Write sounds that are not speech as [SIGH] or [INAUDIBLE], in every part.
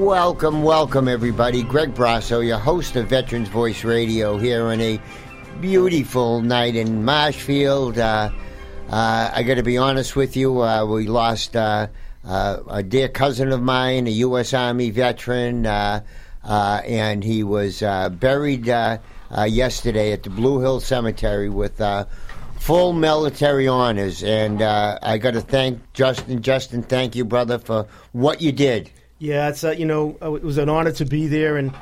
Welcome, welcome, everybody. Greg Brasso, your host of Veterans Voice Radio, here on a beautiful night in Marshfield. Uh, uh, I got to be honest with you, uh, we lost uh, uh, a dear cousin of mine, a U.S. Army veteran, uh, and he was buried yesterday at the Blue Hill Cemetery with full military honors. And I got to thank Justin. Justin, thank you, brother, for what you did. Yeah, it's uh, you know uh, it was an honor to be there, and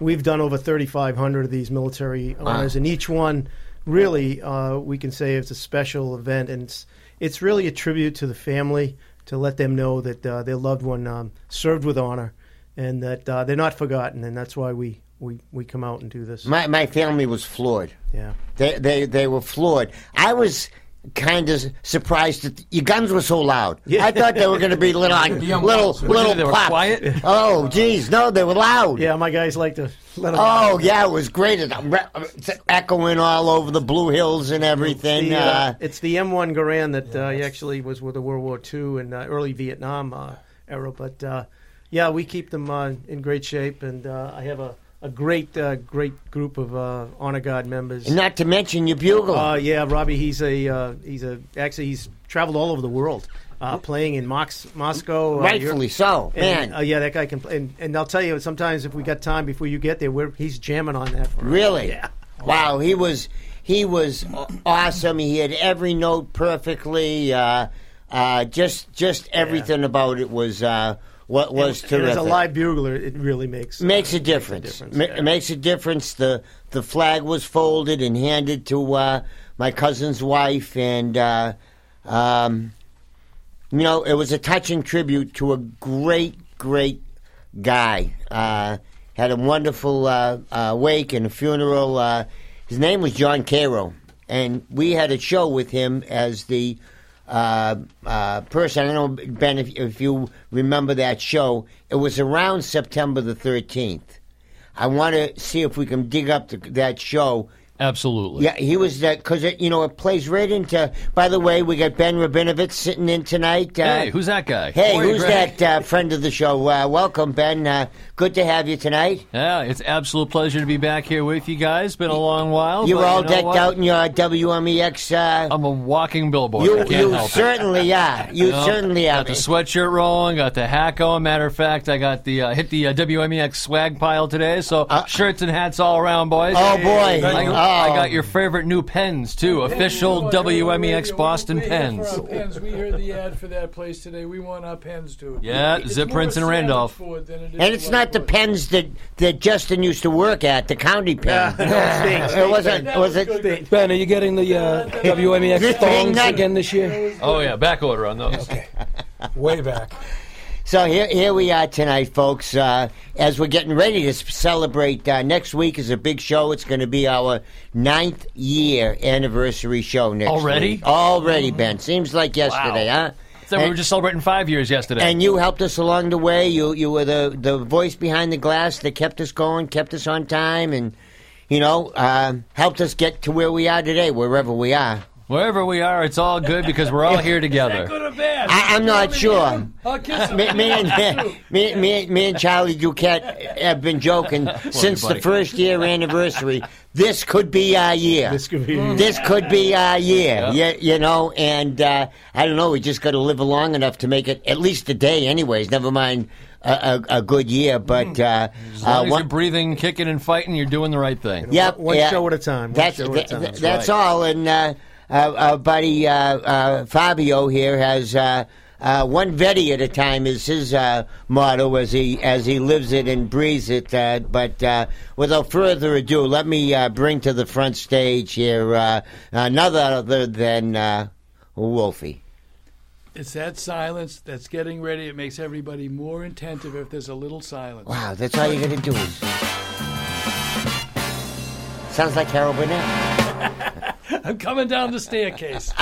we've done over 3,500 of these military honors, and each one really uh, we can say it's a special event, and it's it's really a tribute to the family to let them know that uh, their loved one um, served with honor, and that uh, they're not forgotten, and that's why we, we, we come out and do this. My, my family was floored. yeah. They, they, they were floored. I was kind of surprised that your guns were so loud. Yeah. I thought they were going to be little, [LAUGHS] like, little, little they were pops. quiet? [LAUGHS] Oh, geez, no, they were loud. Yeah, my guys like to let them. Oh yeah, it was great. It's echoing all over the Blue Hills and everything. The, uh, Uh, it's the M1 Garand that uh, he actually was with the World War II and uh, early Vietnam uh, era. But uh, yeah, we keep them uh, in great shape, and uh, I have a, a great uh, great group of uh, honor guard members. and not to mention your bugle. Uh, yeah, Robbie. He's a uh, he's a actually he's traveled all over the world, uh, playing in Mox, Moscow. Uh, Rightfully so, And, man. uh, yeah, that guy can play. And, and I'll tell you, sometimes if we got time before you get there, we're, he's jamming on that. Really? Yeah. Wow, he was he was awesome. He had every note perfectly. Uh, uh, just just everything about it was uh, what was And terrific. as a live bugler, it really makes makes uh, a difference. difference, Ma- yeah. It makes a difference. The the flag was folded and handed to uh, my cousin's wife, and uh, um, you know it was a touching tribute to a great, great guy. Uh, had a wonderful uh, uh, wake and a funeral. Uh, his name was John Cairo, and we had a show with him as the uh, uh, person. I don't know, Ben, if, if you remember that show. It was around September the 13th. I want to see if we can dig up the, that show. Absolutely. Yeah, he was that because you know it plays right into. By the way, we got Ben Rabinovich sitting in tonight. Uh, Hey, who's that guy? Hey, who's Greg? that uh, friend of the show? Uh, welcome, Ben. Uh, good to have you tonight. Yeah, it's absolute pleasure to be back here with you guys. Been a long while. You're all you know decked what? out in your WMEX. Uh, I'm a walking billboard. you I can't you help it. certainly [LAUGHS] are. You certainly are. Got the sweatshirt rolling, got the hat on. Matter of fact, I got the uh, hit the uh, WMEX swag pile today. So shirts and hats all around, boys. Oh, boy. Oh. I got your favorite new pens too. Official WMEX Boston pens. pens. We heard the ad for that place today. We want our pens too. Yeah, It's Zip Prince and Randolph. sandwich board than it is And it's not the pens that, that Justin used to work at, the county [LAUGHS] pen. it [LAUGHS] wasn't. Was it? Ben, are you getting the uh, WMEX thongs again this year? Oh yeah, back order on those. Okay, way back. So here, here we are tonight, folks. Uh, as we're getting ready to celebrate, uh, next week is a big show. It's going to be our ninth year anniversary show next Already? week. Already, Ben. Seems like yesterday, huh? So we were just celebrating five years yesterday. And you helped us along the way. You you were the the voice behind the glass that kept us going, kept us on time, and you know uh, helped us get to where we are today, wherever we are. Wherever we are, it's all good because we're all here together. Good or bad? I, I'm not sure. I'll kiss him. Me, me and [LAUGHS] me, me, me and Charlie Duquette have been joking since the buddy. first year anniversary. This could be our year. This could be. This could be our year. Yeah. You, you know, and uh, I don't know. We just got to live long enough to make it at least a day, anyways. Never mind a, a, a good year, but uh, As long uh, as one- you're breathing, kicking, and fighting, you're doing the right thing. Yep, One yeah. show at a time. One That's show th- at a time. th- That's that's right. all. And uh, uh, our buddy uh, uh, Fabio here has uh, uh, one Vetti at a time is his uh, motto as he as he lives it and breathes it. Uh, but uh, without further ado, let me uh, bring to the front stage here uh, another other than uh, Wolfie. It's that silence that's getting ready. It makes everybody more attentive if there's a little silence. Wow, that's all you're going to do is. Sounds like Carol Burnett. I'm coming down the staircase.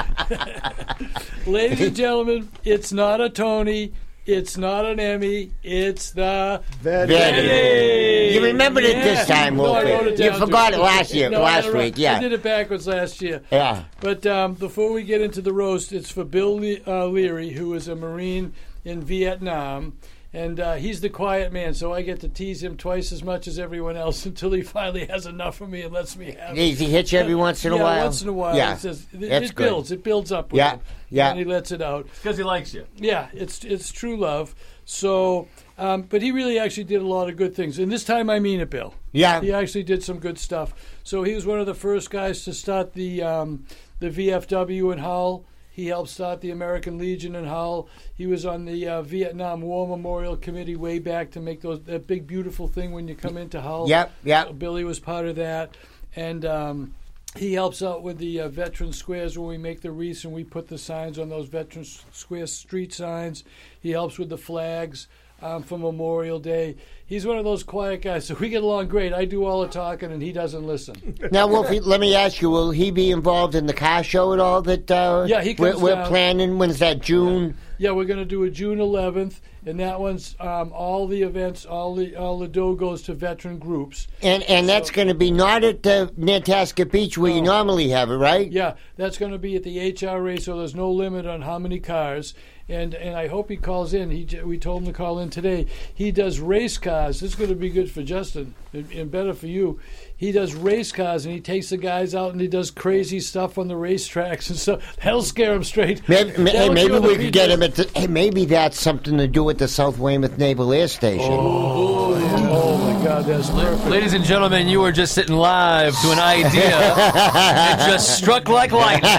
[LAUGHS] Ladies and gentlemen, it's not a Tony. It's not an Emmy. It's the That- Betty. You remembered it this time, No, I Wolfie. wrote it You forgot too. it last year, No, last had right. week, yeah. I did it backwards last year. Yeah. But um, before we get into the roast, it's for Bill Le- uh, Leary, who is a Marine in Vietnam. And uh, he's the quiet man, so I get to tease him twice as much as everyone else [LAUGHS] until he finally has enough of me and lets me have it. Does he hit you every once in a yeah, while? once in a while. Yeah. It, says, it, That's it good. builds. It builds up with Yeah, him. yeah. And he lets it out. Because he likes you. Yeah, it's it's true love. So, um, but he really actually did a lot of good things. And this time I mean it, Bill. Yeah. He actually did some good stuff. So he was one of the first guys to start the um, the VFW in Hull. He helped start the American Legion in Hull. He was on the uh, Vietnam War Memorial Committee way back to make those that big beautiful thing when you come into Hull. Yep, yep. Billy was part of that, and um, he helps out with the uh, veteran squares when we make the wreaths and we put the signs on those veteran square street signs. He helps with the flags um, for Memorial Day. He's one of those quiet guys, so we get along great. I do all the talking and he doesn't listen. [LAUGHS] Now, Wolfie, let me ask you: Will he be involved in the car show at all? That uh, Yeah, he we're, we're planning. When's that? June. Yeah, we're going to do a June 11th, and that one's um, all the events, all the all the dough goes to veteran groups. And and that's going to be not at the Nantasket Beach where you normally have it, right? Yeah, that's going to be at the HRA, so there's no limit on how many cars. And and I hope he calls in. He we told him to call in today. He does race cars. This is going to be good for Justin and, and better for you. He does race cars and he takes the guys out and he does crazy stuff on the racetracks and stuff. That'll scare him straight. Maybe, hey, maybe we could get him at the. Hey, maybe that's something to do with the South Weymouth Naval Air Station. Oh my God, that's perfect. Ladies and gentlemen, you were just sitting live to an idea [LAUGHS] that just struck like lightning.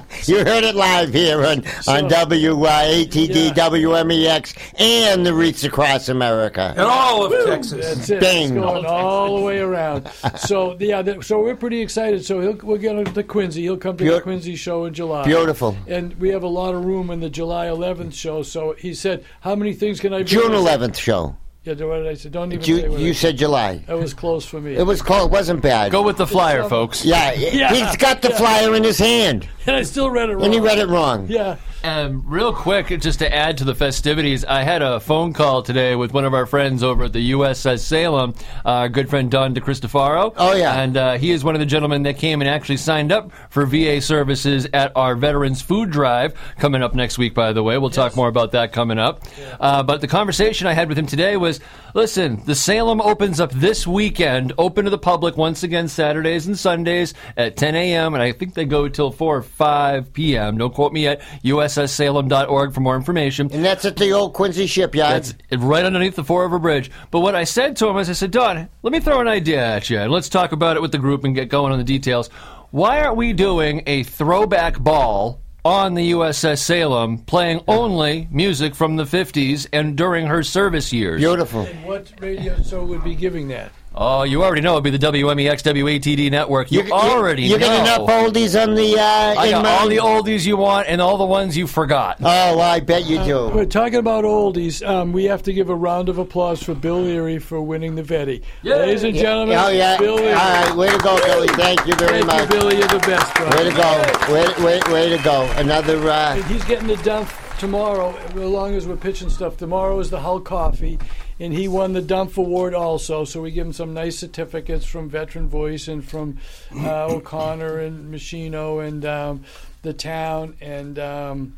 [LAUGHS] You heard it live here on, on W uh, Yeah. WMEX, and the Wreaths Across America. And all of Texas. That's it. Bing. It's going all the way around. So yeah, that, so we're pretty excited. So he'll, we're going to Quincy. He'll come to the Quincy show in July. Beautiful. And we have a lot of room in the July 11th show. So he said, "How many things can I?" bring?" June I 11th show. Yeah, what did I say? Don't even say You, what you I said July. That was close for me. It was close. It wasn't bad. Go with the flyer, folks. Yeah, [LAUGHS] Yeah. he's got the flyer in his hand, [LAUGHS] and I still read it wrong. and he read it wrong. Yeah. Um, real quick, just to add to the festivities, I had a phone call today with one of our friends over at the USS Salem, our good friend Don DeCristofaro. Oh, yeah. And uh, he is one of the gentlemen that came and actually signed up for VA services at our Veterans Food Drive coming up next week, by the way. We'll talk more about that coming up. Uh, but the conversation I had with him today was listen, the Salem opens up this weekend, open to the public once again, Saturdays and Sundays at 10 a.m., and I think they go till 4 or 5 p.m. Don't quote me yet. USSSalem.org for more information. And that's at the old Quincy shipyard. That's right underneath the Fore River Bridge. But what I said to him is, I said, Don, let me throw an idea at you, and let's talk about it with the group and get going on the details. Why aren't we doing a throwback ball on the USS Salem, playing only music from the 50s and during her service years? Beautiful. And what radio show would be giving that? Oh, you already know it'd be the WMEX WATD network. You, already know. you know. got enough oldies on the. Uh, I in got mind? all the oldies you want and all the ones you forgot. Oh, well, I bet you do. We're talking about oldies. Um, we have to give a round of applause for Bill Leary for winning the Vetty. Ladies and gentlemen, oh yeah. Bill Leary. All right, way to go, Billy. Thank you very Thank much. you, Billy. You're the best, bro. Way to go. Way, way, way to go. Another. Uh, he's getting the dump tomorrow, as long as we're pitching stuff. Tomorrow is the Hull Coffee, and he won the Dump Award also. So we give him some nice certificates from Veteran Voice and from uh, O'Connor and Machino and um, the town and. Um,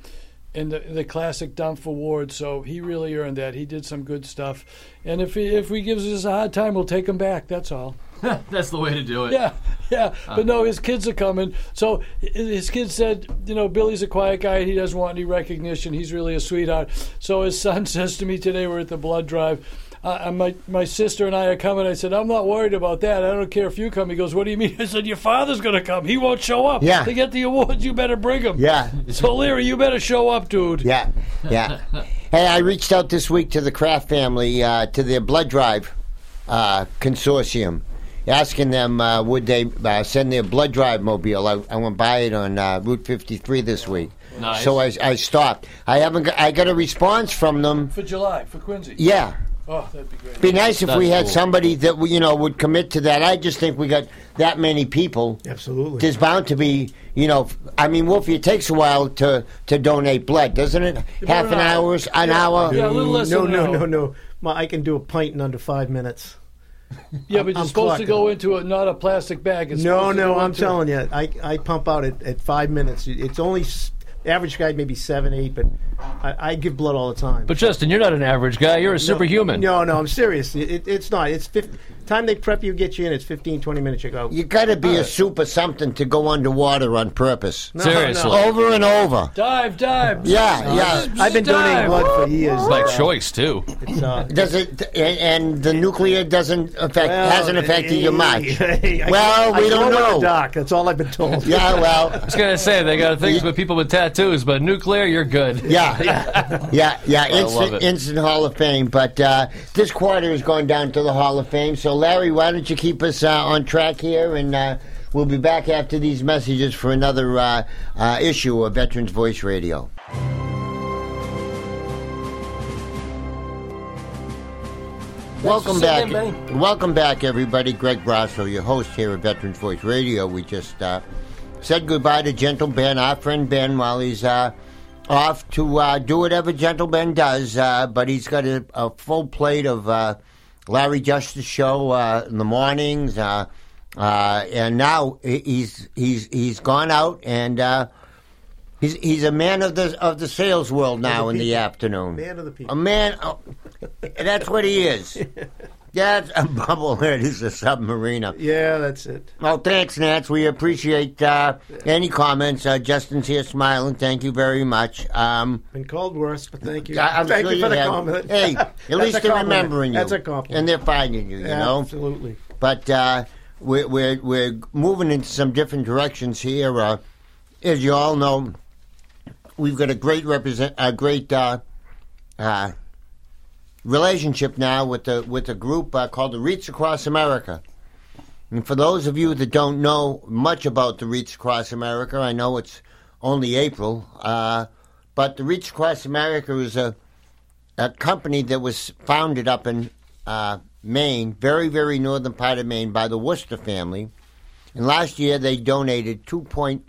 and the, the classic Dump Award, so he really earned that. He did some good stuff, and if he, if he gives us a hard time, we'll take him back. That's all. [LAUGHS] That's the way to do it. Yeah, yeah. But no, his kids are coming. So his kids said, you know, Billy's a quiet guy. He doesn't want any recognition. He's really a sweetheart. So his son [LAUGHS] says to me today, we're at the blood drive. Uh, my my sister and I are coming. I said, I'm not worried about that. I don't care if you come. He goes, What do you mean? [LAUGHS] I said, Your father's going to come. He won't show up. Yeah. To get the awards, you better bring him. yeah. So Leary, you better show up, dude. Yeah, yeah. hey, I reached out this week to the Kraft family, uh, to their blood drive uh, consortium, asking them uh, would they uh, send their blood drive mobile. I, I went by it on uh, Route 53 this week. Nice. So I, I stopped. I haven't. Got, I got a response from them. For July, for Quincy. Yeah, Oh, that'd be great. be nice if we had cool. somebody that you know would commit to that. I just think we got that many people. Absolutely. There's bound to be, you know. I mean, Wolfie, it takes a while to to donate blood, doesn't it? Half an an hour, hour. an Yeah. hour. Yeah, a little less no, than an no, hour. no, no. My, I can do a pint in under five minutes. Yeah, but you're I'm supposed to go into a not a plastic bag. It's No, no, I'm into- telling you, I, I pump out at, at five minutes. It's only s- average guy maybe seven, eight, but I, I give blood all the time. But Justin, you're not an average guy. You're a superhuman. No, no, I'm serious. It, it, it's not. It's 50, time they prep you, get you in. It's 15, 20 minutes. You go. You got to be a super something to go underwater on purpose. No, Seriously. no. Over and over. Dive, dive. Yeah, yeah. I've been donating blood for years. By Uh, choice too. It's, uh, Does it? And, and the nuclear doesn't affect well, hasn't affected you much. [LAUGHS] Well, we go don't in the know. dark. That's all I've been told. Yeah, well, I was gonna say they got things with people with tattoos, but nuclear, you're good. yeah, [LAUGHS] yeah, yeah. love Instant, it. instant Hall of Fame. But uh, this quarter is going down to the Hall of Fame. So, Larry, why don't you keep us uh, on track here, and uh, we'll be back after these messages for another uh, uh, issue of Veterans Voice Radio. Welcome back. Welcome back, everybody. Greg Brasso, your host here at Veterans Voice Radio. We just uh, said goodbye to Gentle Ben, our friend Ben, while he's uh, off to uh, do whatever Gentle Ben does. Uh, but he's got a, a full plate of uh, Larry Justice show uh, in the mornings, uh, uh, and now he- he's he's he's gone out and. Uh, He's, he's a man of the of the sales world now in the afternoon. Man of the people. A man. Oh, that's what he is. [LAUGHS] That's a bubblehead. He's a submariner. Yeah, that's it. Well, thanks, Nance. We appreciate uh, any comments. Uh, Justin's here smiling. Thank you very much. Um, Been called worse, but thank you. I- I'm thank sure you for the have. compliment. Hey, [LAUGHS] at least they're remembering you. That's a compliment. And they're finding you, you Yeah, know? absolutely. But uh, we're, we're, we're moving into some different directions here. Uh, as you all know, we've got a great represent a great uh, uh, relationship now with the with a group uh, called the Wreaths Across America. And for those of you that don't know much about the Wreaths Across America, I know it's only April, uh, but the Wreaths Across America is a a company that was founded up in uh, Maine, very very northern part of Maine, by the Worcester family. And last year they donated two point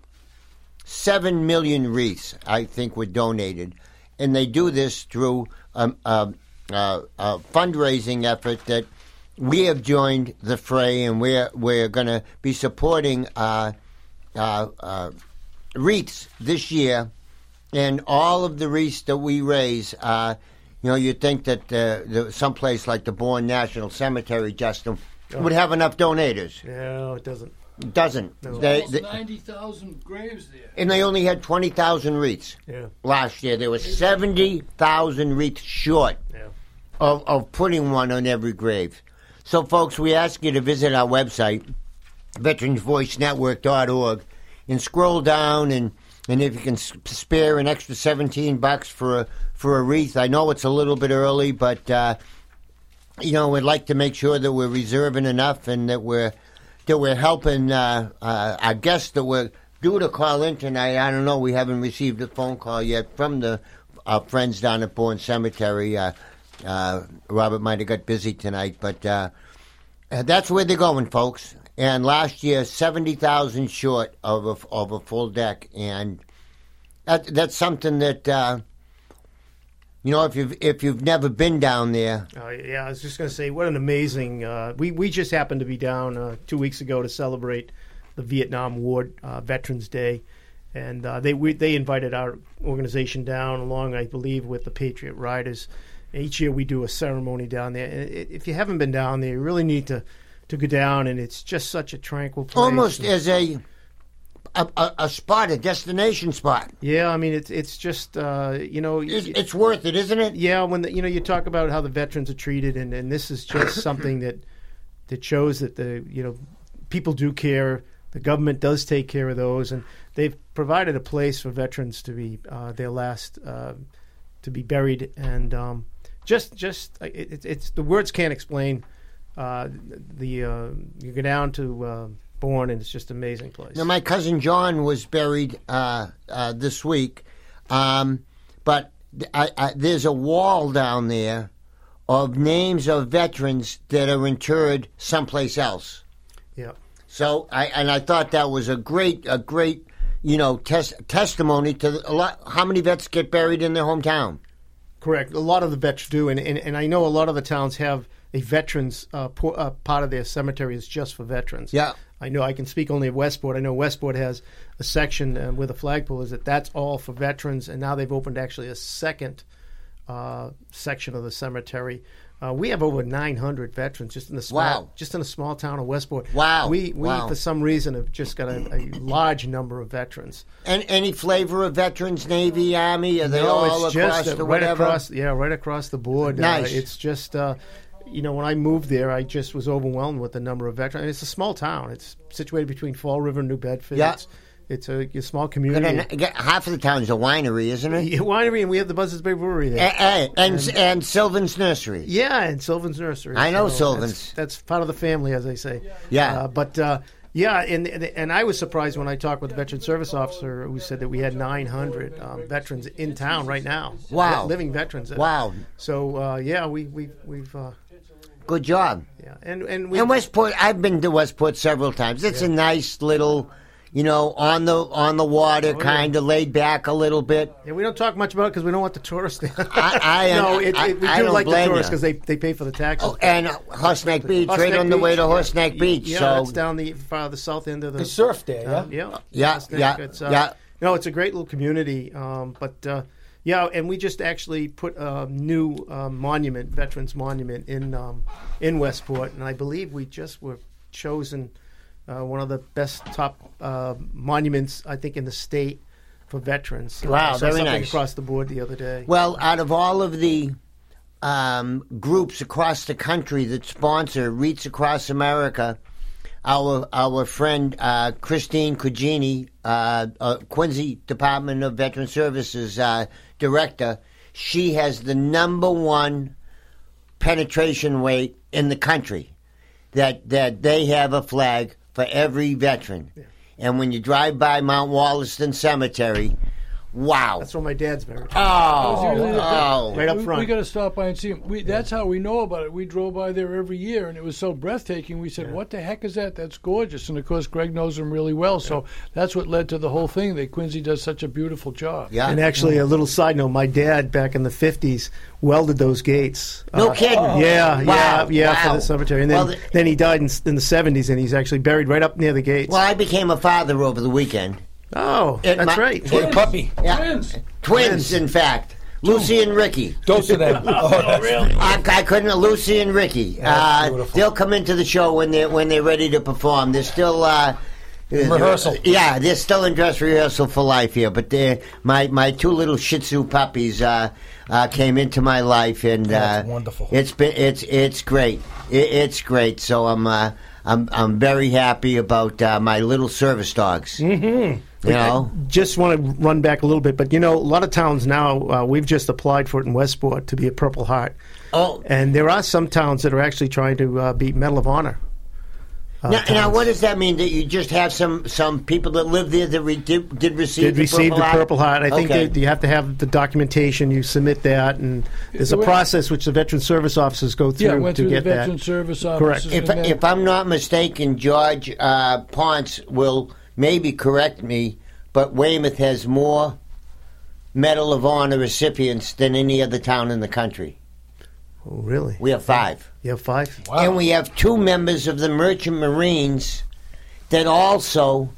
seven million wreaths, I think, were donated, and they do this through um, uh, uh, a fundraising effort that we have joined the fray, and we're we're going to be supporting uh, uh, uh, wreaths this year, and all of the wreaths that we raise. Uh, you know, you'd think that uh, the, someplace like the Bourne National Cemetery, Justin, would have enough donators. No, it doesn't. Doesn't. No. They, they- 90,000 graves there. and they only had 20,000 wreaths Yeah, last year. There were 70,000 wreaths short yeah. of, of putting one on every grave. So, folks, we ask you to visit our website, veteransvoicenetwork.org, and scroll down and, and if you can spare an extra 17 bucks for a, for a wreath. I know it's a little bit early, but, uh, you know, we'd like to make sure that we're reserving enough and that we're that we're helping uh, uh, our guests that were due to call in tonight. I don't know. We haven't received a phone call yet from the our friends down at Bourne Cemetery. Uh, uh, Robert might have got busy tonight, but uh, uh, that's where they're going, folks. And last year, seventy thousand short of a, of a full deck, and that, that's something that you know if you've if you've never been down there. Uh, yeah, I was just going to say, what an amazing. Uh, we we just happened to be down uh, two weeks ago to celebrate the Vietnam War uh, Veterans Day, and uh, they we, they invited our organization down along, I believe, with the Patriot Riders. Each year we do a ceremony down there. And if you haven't been down there, you really need to to go down, and it's just such a tranquil place. almost And- as a a, a a spot, a destination spot. yeah, I mean, it's it's just uh, you know, It's, y- it's worth it, isn't it? yeah, when the, you know you talk about how the veterans are treated, and, and this is just [COUGHS] something that that shows that the you know people do care. The government does take care of those, and they've provided a place for veterans to be uh, their last uh, to be buried, and um, just just uh, it, it's- it's the words can't explain. Uh, the uh, you go down to Bourne, and it's just an amazing place. Now, my cousin John was buried uh, uh, this week, Um, but I, I, there's a wall down there of names of veterans that are interred someplace else. Yeah. So I and I thought that was a great a great you know tes- testimony to a lot. How many vets get buried in their hometown? Correct. A lot of the vets do, and, and, and I know a lot of the towns have a veterans uh, po- uh, part of their cemetery is just for veterans. Yeah. I know I can speak only of Westport. I know Westport has a section uh, where the flagpole is that that's all for veterans, and now they've opened actually a second uh, section of the cemetery. Uh, we have over 900 veterans just in the small, Wow. just in a small town of Westport. Wow. We we Wow. for some reason have just got a, a large number of veterans. And any flavor of veterans, Navy, Army? Are they no, all across just uh, the right whatever? across. Yeah, right across the board. Nice. Uh, it's just. Uh, you know, when I moved there, I just was overwhelmed with the number of veterans. It's a small town. It's situated between Fall River and New Bedford. Yeah. It's, it's a, a small community. then, half of the town's a winery, isn't it? [LAUGHS] Yeah, winery, and we have the Buzzards Bay Brewery there. Eh, eh, and and Sylvan's Nursery. yeah, and Sylvan's Nursery. I know So Sylvan's. That's, that's part of the family, as they say. Yeah. Uh, but uh, yeah, and and I was surprised when I talked with a veteran service officer who said that we had 900 um, veterans in town right now. Wow. Living veterans. Wow, So uh, yeah, we we we've uh, good job. yeah, and and we And Westport, I've been to Westport several times. It's a nice little, you know, on the on the water, Oh, kind of laid back a little bit. Yeah, we don't talk much about it because we don't want the tourists there. I- I- [LAUGHS] no, it, I- it, we I do like the tourists because they, they pay for the taxes. Oh, and Horseneck Beach, right Horseneck on the way to Beach, Horseneck yeah. Beach. Yeah, so that's down the far the south end of the. They surf there, yeah? uh, yeah, Yeah, Horseneck, yeah, It's, uh, yeah. No, it's a great little community. Um, but uh, yeah, and we just actually put a new um, monument, veterans monument, in um, in Westport, and I believe we just were chosen uh, one of the best top uh, monuments I think in the state for veterans. Wow, very something nice. across the board the other day. Well, out of all of the um, groups across the country that sponsor Wreaths Across America, our our friend uh, Christine Cugini, uh, uh, Quincy Department of Veteran Services uh, director, she has the number one penetration rate in the country. That that they have a flag for every veteran, and when you drive by Mount Wollaston Cemetery, wow! That's where my dad's buried. Oh, usually oh. Right up front. We got to stop by and see him. We, that's how we know about it. We drove by there every year, and it was so breathtaking. We said, "What the heck is that? That's gorgeous!" And of course, Greg knows him really well, so that's what led to the whole thing. That Quincy does such a beautiful job. Yeah. And actually, a little side note: my dad back in the '50s welded those gates. No Uh, kidding. Yeah, Wow, yeah, yeah, wow. for the cemetery. And then, Well, the- then he died in, in the '70s, and he's actually buried right up near the gates. Well, I became a father over the weekend. Oh, It that's mi- right. Hey, puppy. Yeah. Twins. Twins, in fact. Lucy and Ricky. Dose of them. Oh, really? I, I couldn't. Lucy and Ricky. That's Uh, beautiful. they'll come into the show when they're when they're ready to perform. They're still uh, Rehearsal. Yeah, they're still in dress rehearsal for life here. But they're, my my two little Shih Tzu puppies uh, uh, came into my life, and That's uh, wonderful. It's been it's it's great. It, it's great. So I'm uh, I'm I'm very happy about uh, my little service dogs. You know. Just want to run back a little bit, but you know, a lot of towns now uh, we've just applied for it in Westport to be a Purple Heart, Oh, and there are some towns that are actually trying to uh, be Medal of Honor. uh, Now, now, what does that mean? That you just have some some people that live there that re- did, did receive did the receive Purple the Heart? Purple Heart. I think Okay. that you have to have the documentation. You submit that, and there's a process which the veteran service officers go through Yeah, went to through the get that. veteran service Correct. If, if I'm not mistaken, George uh, Ponce will maybe correct me, but Weymouth has more Medal of Honor recipients than any other town in the country. Oh, really? We have five. You have five? Wow. And we have two members of the Merchant Marines that also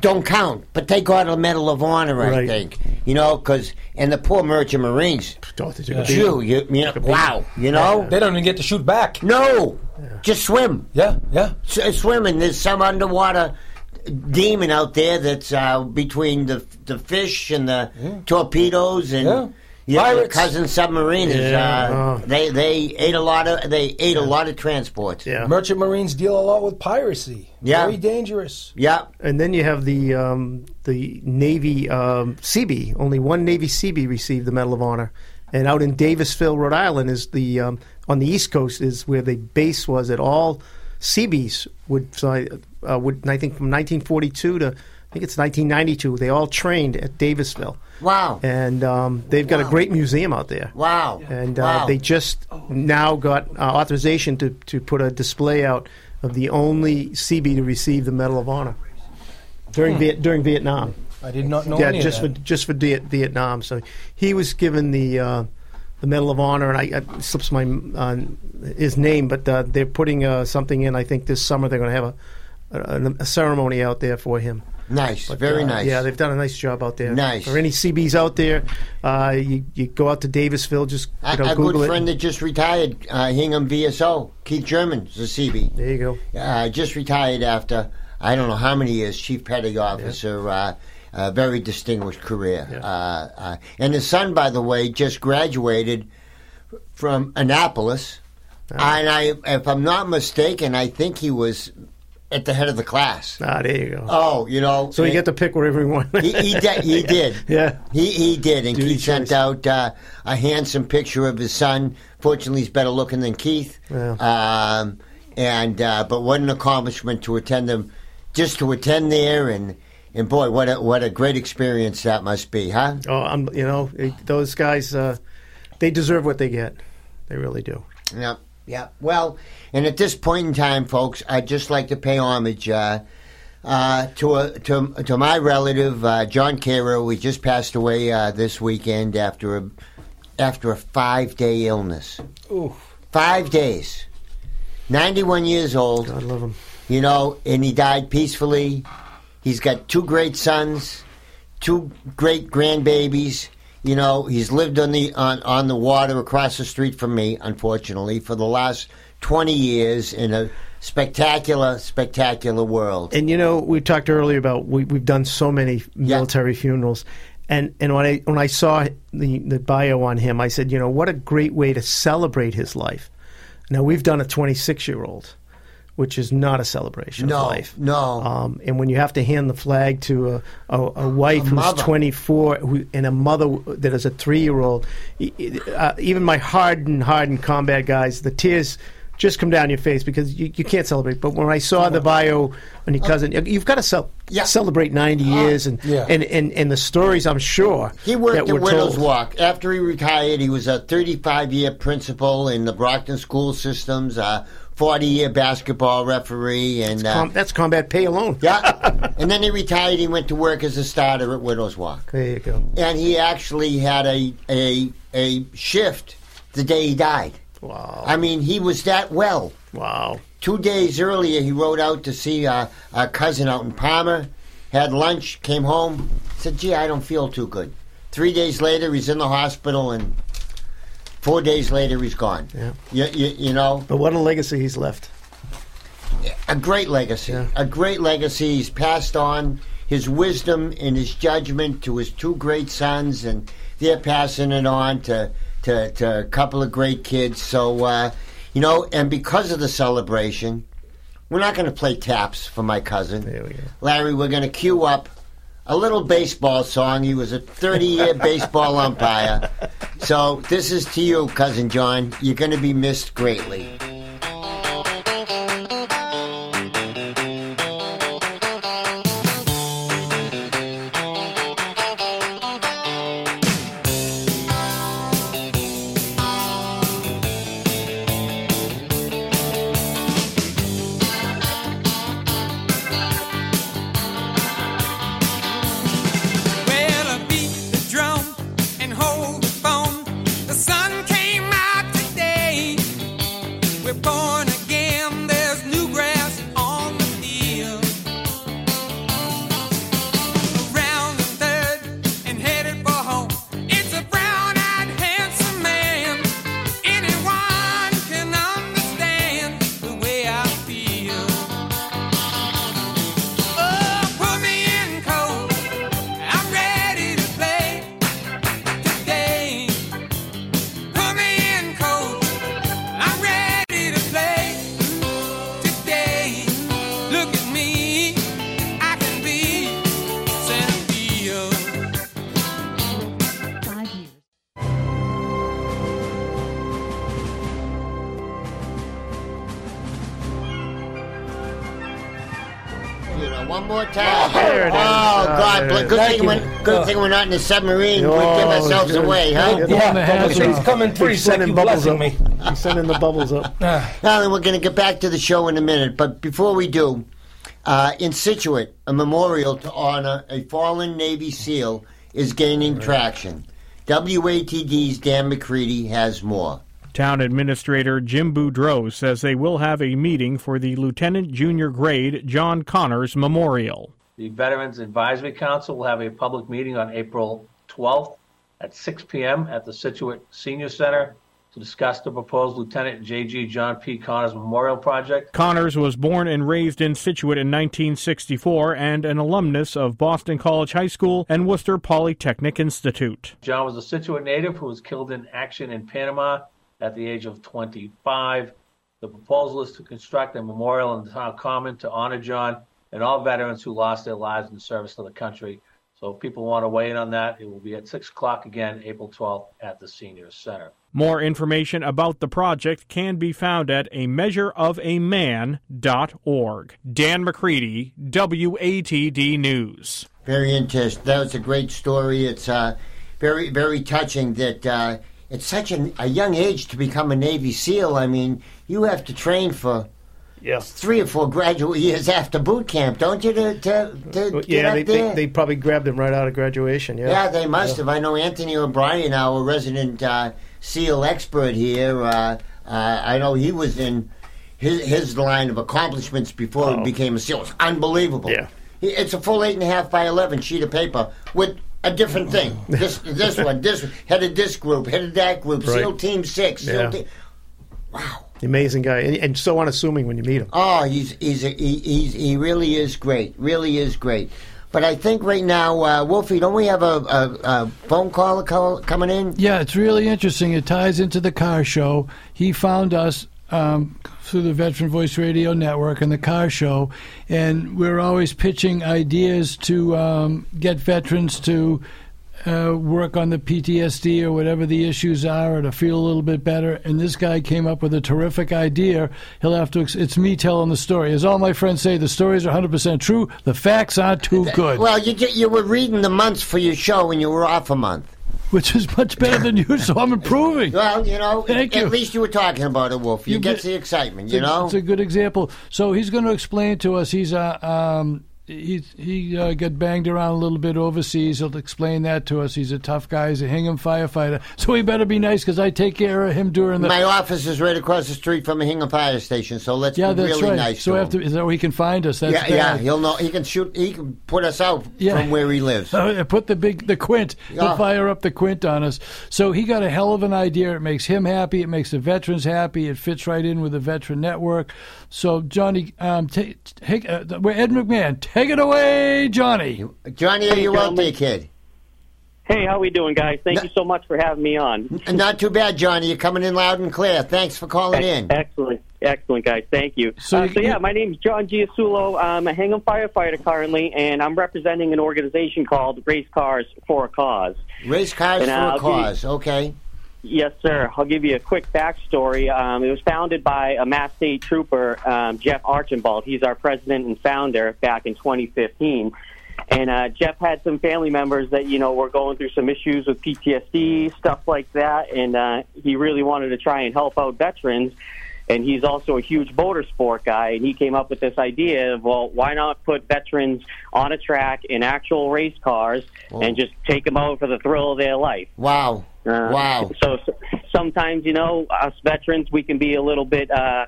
don't count, but they got a Medal of Honor, I Right. think. You know, because, and the poor Merchant Marines, did you you, you know, wow, you know? They don't even get to shoot back. No, just swim. Yeah, yeah. S- swimming. There's some underwater demon out there that's uh, between the the fish and the torpedoes and Yeah. yeah, the Pirates. cousin submariners. Yeah. Uh, Oh. They they ate a lot of they ate a lot of transports. Yeah. Merchant Marines deal a lot with piracy. Yeah. Very dangerous. Yeah. And then you have the um, the Navy um, Seabee. Only one Navy Seabee received the Medal of Honor, and out in Davisville, Rhode Island, is the um, on the East Coast is where the base was. At all Seabees would so I, uh, would I think from 1942 to I think it's 1992. They all trained at Davisville, Wow. and um, they've got a great museum out there. Wow. And uh, wow. they just now got uh, authorization to, to put a display out of the only CB to receive the Medal of Honor during Viet, during Vietnam. I did not know yeah, any just of for that. just for Viet- Vietnam. So he was given the uh, the Medal of Honor, and I, I slips my uh, his name, but uh, they're putting uh, something in. I think this summer they're going to have a, a, a ceremony out there for him. nice. But, very uh, nice. Yeah, they've done a nice job out there. Nice. For any CBs out there, uh, you, you go out to Davisville, just A, you know, a Google good it. friend that just retired, uh, Hingham VSO, Keith German's a CB. there you go. Uh, just retired after I don't know how many years, chief petty officer. Uh, a very distinguished career. Yeah. Uh, uh, and his son, by the way, just graduated from Annapolis. And I, if I'm not mistaken, I think he was at the head of the class. Ah, there you go. Oh, you know. so you get to pick wherever you want. he, he, did, he [LAUGHS] did. Yeah. He, he did. And Duty Keith sent out uh, a handsome picture of his son. Fortunately, he's better looking than Keith. Yeah. Um, and uh, but what an accomplishment to attend them, just to attend there, and and boy, what a what a great experience that must be, huh? Oh, I'm, you know, it- those guys, uh, they deserve what they get. They really do. Yeah, yeah. Well, and at this point in time, folks, I'd just like to pay homage uh, uh, to a, to to my relative uh, John Caro. He just passed away uh, this weekend after a after a five day illness. Ooh. Five days. Ninety one years old. God love them. You know, and he died peacefully. He's got two great sons, two great grandbabies. You know, he's lived on the on, on the water across the street from me, unfortunately, for the last twenty years in a spectacular, spectacular world. And you know, we talked earlier about we, we've done so many military funerals, and and when I when I saw the the bio on him, I said, you know, what a great way to celebrate his life. Now we've done a 26 year old, which is not a celebration No, of life. no. Um, and when you have to hand the flag to a, a, a wife A who's mother. 24 who, and a mother that is a three year old, uh, even my hardened, hardened combat guys, the tears just come down your face because you, you can't celebrate. But when I saw the bio on your cousin, you've got to cel- Yeah. celebrate 90 years and, Yeah. and, and, and the stories, I'm sure. He worked that at Widows told. Walk. After he retired, he was a 35 year principal in the Brockton school systems, a 40 year basketball referee, and uh, Com- that's combat pay alone. yeah. [LAUGHS] and then he retired. He went to work as a starter at Widows Walk. There you go. and he actually had a a a shift the day he died. Wow. I mean, he was that well. wow. Two days earlier, he rode out to see uh, a cousin out in Palmer, had lunch, came home, said, "Gee, I don't feel too good." Three days later, he's in the hospital, and four days later, he's gone. Yeah. You, you, you know, But what a legacy he's left. a great legacy. Yeah. A great legacy. He's passed on his wisdom and his judgment to his two great sons, and they're passing it on to to, to a couple of great kids. So, uh, you know, and because of the celebration, we're not going to play taps for my cousin. There we go. Larry, we're going to cue up a little baseball song. He was a 30 year [LAUGHS] baseball umpire. So, this is to you, Cousin John. You're going to be missed greatly. Thing we're not in a submarine. Oh, We'd give ourselves good. away, huh? Yeah. Blowing the Yeah, hazards coming pretty Keep sick. sending bubbles blessing up. me. He's sending the bubbles up. [LAUGHS] Now, then we're going to get back to the show in a minute. But before we do, uh, in Scituate, a memorial to honor a fallen Navy SEAL is gaining traction. WATD's Dan McCready has more. Town Administrator Jim Boudreau says they will have a meeting for the Lieutenant Junior Grade John Connors Memorial. The Veterans Advisory Council will have a public meeting on April 12th at 6 p.m. at the Scituate Senior Center to discuss the proposed Lieutenant J.G. John P. Connors Memorial Project. Connors was born and raised in Scituate in 1964 and an alumnus of Boston College High School and Worcester Polytechnic Institute. John was a Scituate native who was killed in action in Panama at the age of 25. The proposal is to construct a memorial in the town common to honor John and all veterans who lost their lives in service to the country. So if people want to weigh in on that, it will be at 6 o'clock again, April 12th at the Senior Center. More information about the project can be found at a measureofaman.org. Dan McCready, WATD News. Very interesting. That was a great story. It's uh, very, very touching that uh, at such an, a young age to become a Navy SEAL. I mean, you have to train for Yes. three or four graduate years after boot camp, don't you? To, to, to Yeah, they, they, they probably grabbed him right out of graduation. Yeah. Yeah, they must have. I know Anthony O'Brien, our resident uh, SEAL expert here. Uh, uh, I know he was in his his line of accomplishments before he became a SEAL. It's unbelievable. Oh. Yeah. He- it's a full eight and a half by eleven sheet of paper with a different thing. [LAUGHS] This this one, this one, head of this group, head of that group, Right. SEAL Team Six. SEAL Yeah. team. Wow. Amazing guy, and, and so unassuming when you meet him. Oh, he's he's a, he, he's he really is great. Really is great. But I think right now, uh, Wolfie, don't we have a, a, a phone call co- coming in? Yeah, it's really interesting. It ties into the car show. He found us um, through the Veteran Voice Radio Network and the car show, and we're always pitching ideas to um, get veterans to uh, work on the PTSD or whatever the issues are, or to feel a little bit better. And this guy came up with a terrific idea. He'll have to. Ex- it's me telling the story. As all my friends say, the stories are 100% true. The facts aren't too good, Well, you you were reading the months for your show, and you were off a month. which is much better than you. So I'm improving. [LAUGHS] Well, you know, Thank at you. least you were talking about it, Wolf. You, You get get- the excitement, you know. it's a good example. So he's going to explain to us. He's a, um, he he uh, got banged around a little bit overseas. He'll explain that to us. He's a tough guy. He's a Hingham firefighter. So he better be nice because I take care of him during the. My office is right across the street from a Hingham Fire Station, so let's yeah, be that's really right. nice so to after him. is that where he can find us? That's yeah, yeah, he'll know. He can shoot. He can put us out Yeah. from where he lives. [LAUGHS] Uh, put the big the quint. Yeah. He'll fire up the quint on us. So he got a hell of an idea. It makes him happy. It makes the veterans happy. It fits right in with the veteran network. So Johnny, um, take, take uh, we're Ed McMahon. Take it away, Johnny. Johnny, are you out gentlemen. there, kid? Hey, how we doing, guys? Thank No- you so much for having me on. [LAUGHS] Not too bad, Johnny. You're coming in loud and clear. Thanks for calling in. Excellent, excellent, guys. Thank you. So So, you- uh, so yeah, you- my name's John Giasulo. I'm a Hingham firefighter currently, and I'm representing an organization called Race Cars for a Cause. Race cars And, for uh, a I'll give you- cause. Okay. Yes, sir. I'll give you a quick backstory. Um, it was founded by a Mass State Trooper, um, Jeff Archibald. He's our president and founder back in 2015. And uh, Jeff had some family members that you know were going through some issues with PTSD, stuff like that, and uh, he really wanted to try and help out veterans. And he's also a huge motorsport guy, and he came up with this idea of, well, why not put veterans on a track in actual race cars and just take them out for the thrill of their life? Wow. Uh, wow. So, so sometimes, you know, us veterans, we can be a little bit, uh,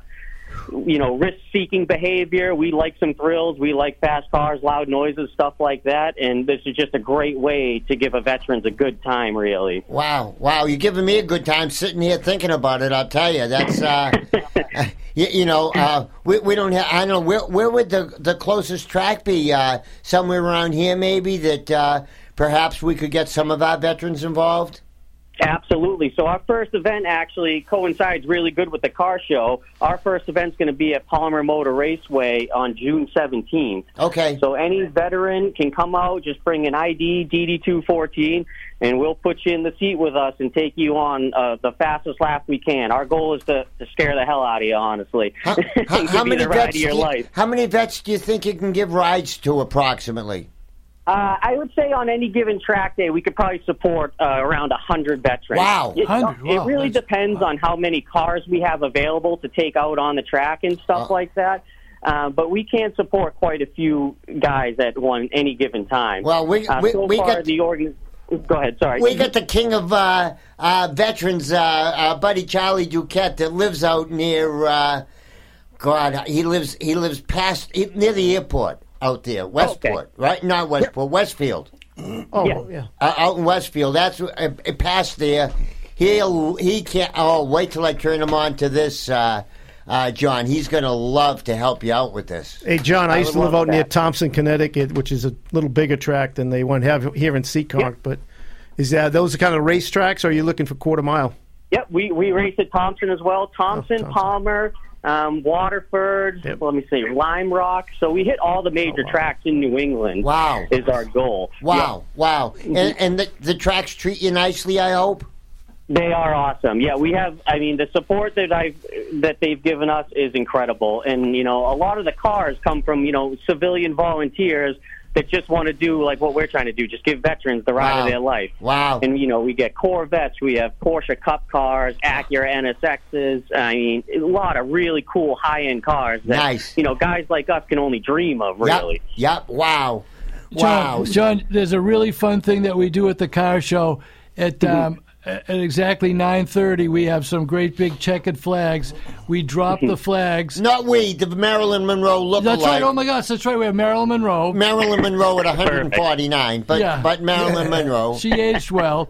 you know, risk-seeking behavior. We like some thrills. We like fast cars, loud noises, stuff like that. And this is just a great way to give a veterans a good time, really. Wow, wow! You're giving me a good time sitting here thinking about it. I'll tell you, that's uh, [LAUGHS] you, you know, uh, we, we don't have. I don't know where where would the the closest track be? Uh, somewhere around here, maybe that uh, perhaps we could get some of our veterans involved. Absolutely. So our first event actually coincides really good with the car show. Our first event's going to be at Palmer Motor Raceway on June 17th. Okay. So any veteran can come out, just bring an ID, DD214, and we'll put you in the seat with us and take you on uh, the fastest lap we can. Our goal is to, to scare the hell out of you, honestly. How, [LAUGHS] how, how many vets? your do you- life. how many vets do you think you can give rides to approximately? Uh, I would say on any given track day, we could probably support uh, around 100 veterans. Wow. It, 100, it wow, really that's- depends on how many cars we have available to take out on the track and stuff Uh. like that. Uh, but we can support quite a few guys at one any given time. Well, we- uh, we- so we got- the organ. Go ahead. Sorry. We got the king of uh, uh, veterans, uh, uh, buddy Charlie Duquette, that lives out near. Uh, God, he lives. He lives past near the airport out there, Westport, right? Not Westport, Westfield. Oh, Yeah. yeah. uh, out in Westfield. That's uh, past there. He'll he can't. Oh, wait till I turn him on to this, uh, uh, John. He's gonna love to help you out with this. Hey, John, I, I used to live love out near. Thompson, Connecticut, which is a little bigger track than they want to have here in Seekonk. But is that those the kind of race tracks? Or are you looking for quarter mile? Yep, we, we race at Thompson as well. Thompson, Oh, Thompson. Palmer, um, Waterford, Yep. let me see, Lime Rock. So we hit all the major Oh, wow. tracks in New England. Wow. Is our goal. Wow, wow, Mm-hmm. and and the, the tracks treat you nicely. I hope. They are awesome. Yeah, we have. I mean, the support that I've that they've given us is incredible, and you know, a lot of the cars come from you know civilian volunteers that just want to do like what we're trying to do, just give veterans the ride Wow. of their life. Wow. And you know, we get Corvettes, we have Porsche Cup cars, Acura NSXs. I mean, a lot of really cool high end cars that Nice. you know guys like us can only dream of. Really. Yep. Yep. Wow. John, Wow. John, there's a really fun thing that we do at the car show. At um, at exactly 9:30, we have some great big checkered flags. We drop the [LAUGHS] flags. Not we, the Marilyn Monroe look like. That's right. Oh my gosh, that's right. We have Marilyn Monroe. Marilyn Monroe at [LAUGHS] 149, but Yeah. but Marilyn [LAUGHS] Monroe. She aged well,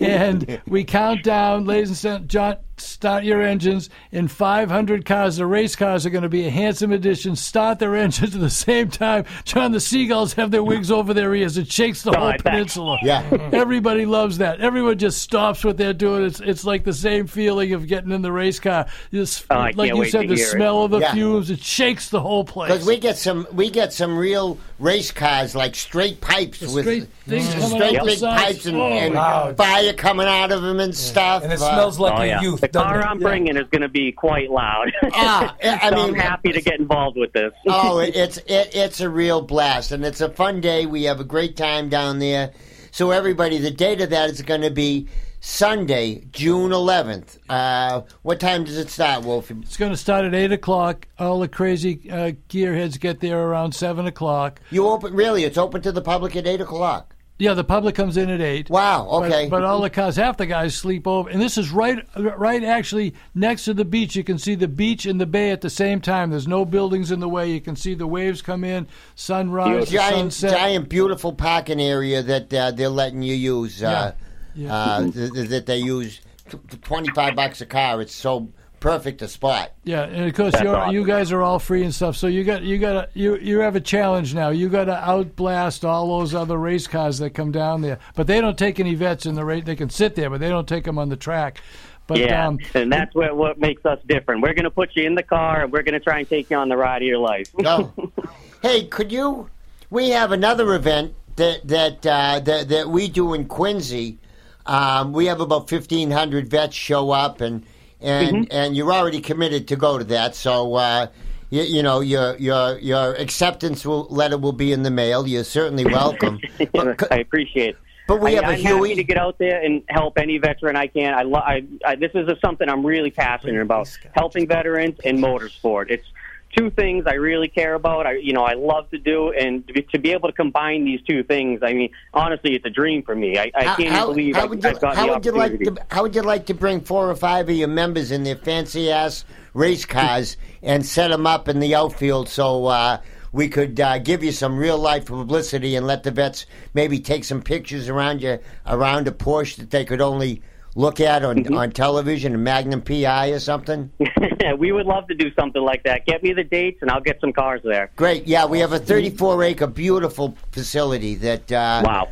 and we count down, ladies and gentlemen. John, start your engines. In 500 cars, the race cars are going to be a handsome addition. Start their [LAUGHS] engines at the same time. John, the seagulls have their wings over their ears. It shakes the whole I bet. peninsula. Yeah. [LAUGHS] Everybody loves that. Everyone just stops what they're doing. It's it's like the same feeling of getting in the race car. This, Oh, like you said, the hear it. smell of the Yeah. fumes. It shakes the whole place. Because we get some, we get some real race cars like straight pipes with straight things straight big pipes and, Oh, and wow. fire coming out of them and stuff. And it Uh, smells like Oh your yeah, youth. The car it? I'm Yeah. bringing is going to be quite loud. [LAUGHS] Ah, I So mean- I'm happy to get involved with this. oh, [LAUGHS] it's it, it's a real blast, and it's a fun day. We have a great time down there. So everybody, the date of that is going to be Sunday, June 11th. Uh, what time does it start, Wolfie? It's going to start at eight o'clock. All the crazy uh, gearheads get there around seven o'clock. You open really? It's open to the public at eight o'clock. Yeah, the public comes in at eight. Wow. Okay. But, all the cars, half the guys sleep over, and this is right, right actually next to the beach. You can see the beach and the bay at the same time. There's no buildings in the way. You can see the waves come in, sunrise, giant, sunset. giant, beautiful parking area that uh, they're letting you use. Uh, Yeah. Uh, th- th- that they use t- twenty five bucks a car. It's so perfect a spot. Yeah, and of course you're, awesome. you guys are all free and stuff. So you got you got you you have a challenge now. You got to outblast all those other race cars that come down there. But they don't take any vets in the race. They can sit there, but they don't take them on the track. But yeah, um, and that's what what makes us different. We're going to put you in the car, and we're going to try and take you on the ride of your life. Go. [LAUGHS] hey, could you? We have another event that that uh, that, that we do in Quincy. Um, we have about fifteen hundred vets show up, and and and you're already committed to go to that. So. Uh, you, you know your your your acceptance will, letter will be in the mail. You're certainly [LAUGHS] welcome. [LAUGHS] But- I appreciate it. But we I, have a I'm Huey. happy to get out there and help any veteran I can. I, lo- I, I this is a, something I'm really passionate about: helping veterans and motorsport. It's two things I really care about. I, you know, I love to do, and to be, to be able to combine these two things. I mean, honestly, it's a dream for me. I, I How, can't how- believe how I, would you, I've got how the would you like to how would you like to bring four or five of your members in their fancy ass race [LAUGHS] cars and set them up in the outfield so uh, we could uh, give you some real life publicity and let the vets maybe take some pictures around you around a Porsche that they could only look at on, Mm-hmm. on television, a Magnum PI or something. [LAUGHS] we would love to do something like that. Get me the dates, and I'll get some cars there. Great, yeah, we have a 34 acre beautiful facility that uh, Wow.